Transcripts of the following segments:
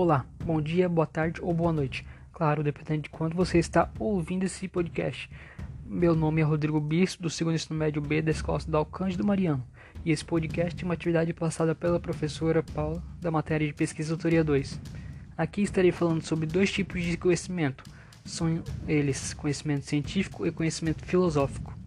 Olá, bom dia, boa tarde ou boa noite. Claro, dependendo de quando você está ouvindo esse podcast. Meu nome é Rodrigo Bispo, do segundo ensino médio B da Escola Cidadal Cândido Mariano. E esse podcast é uma atividade passada pela professora Paula da matéria de Pesquisa Autoria 2. Aqui estarei falando sobre dois tipos de conhecimento. São eles conhecimento científico e conhecimento filosófico.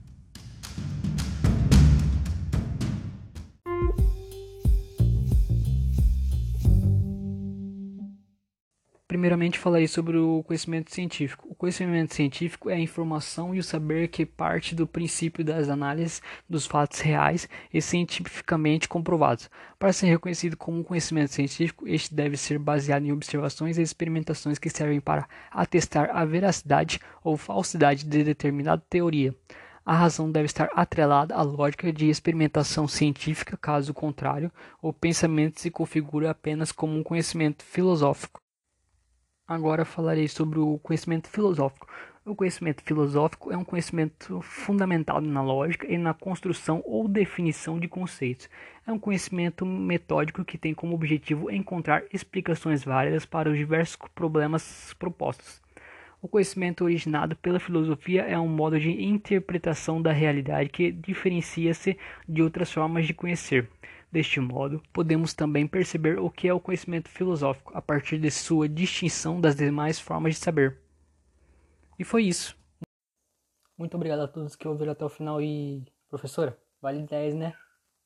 Primeiramente falarei sobre o conhecimento científico. O conhecimento científico é a informação e o saber que parte do princípio das análises dos fatos reais e cientificamente comprovados. Para ser reconhecido como conhecimento científico, este deve ser baseado em observações e experimentações que servem para atestar a veracidade ou falsidade de determinada teoria. A razão deve estar atrelada à lógica de experimentação científica, caso contrário, o pensamento se configura apenas como um conhecimento filosófico. Agora falarei sobre o conhecimento filosófico. O conhecimento filosófico é um conhecimento fundamentado na lógica e na construção ou definição de conceitos. É um conhecimento metódico que tem como objetivo encontrar explicações válidas para os diversos problemas propostos. O conhecimento originado pela filosofia é um modo de interpretação da realidade que diferencia-se de outras formas de conhecer. Deste modo, podemos também perceber o que é o conhecimento filosófico a partir de sua distinção das demais formas de saber. E foi isso. Muito obrigado a todos que ouviram até o final e professora, vale 10, né?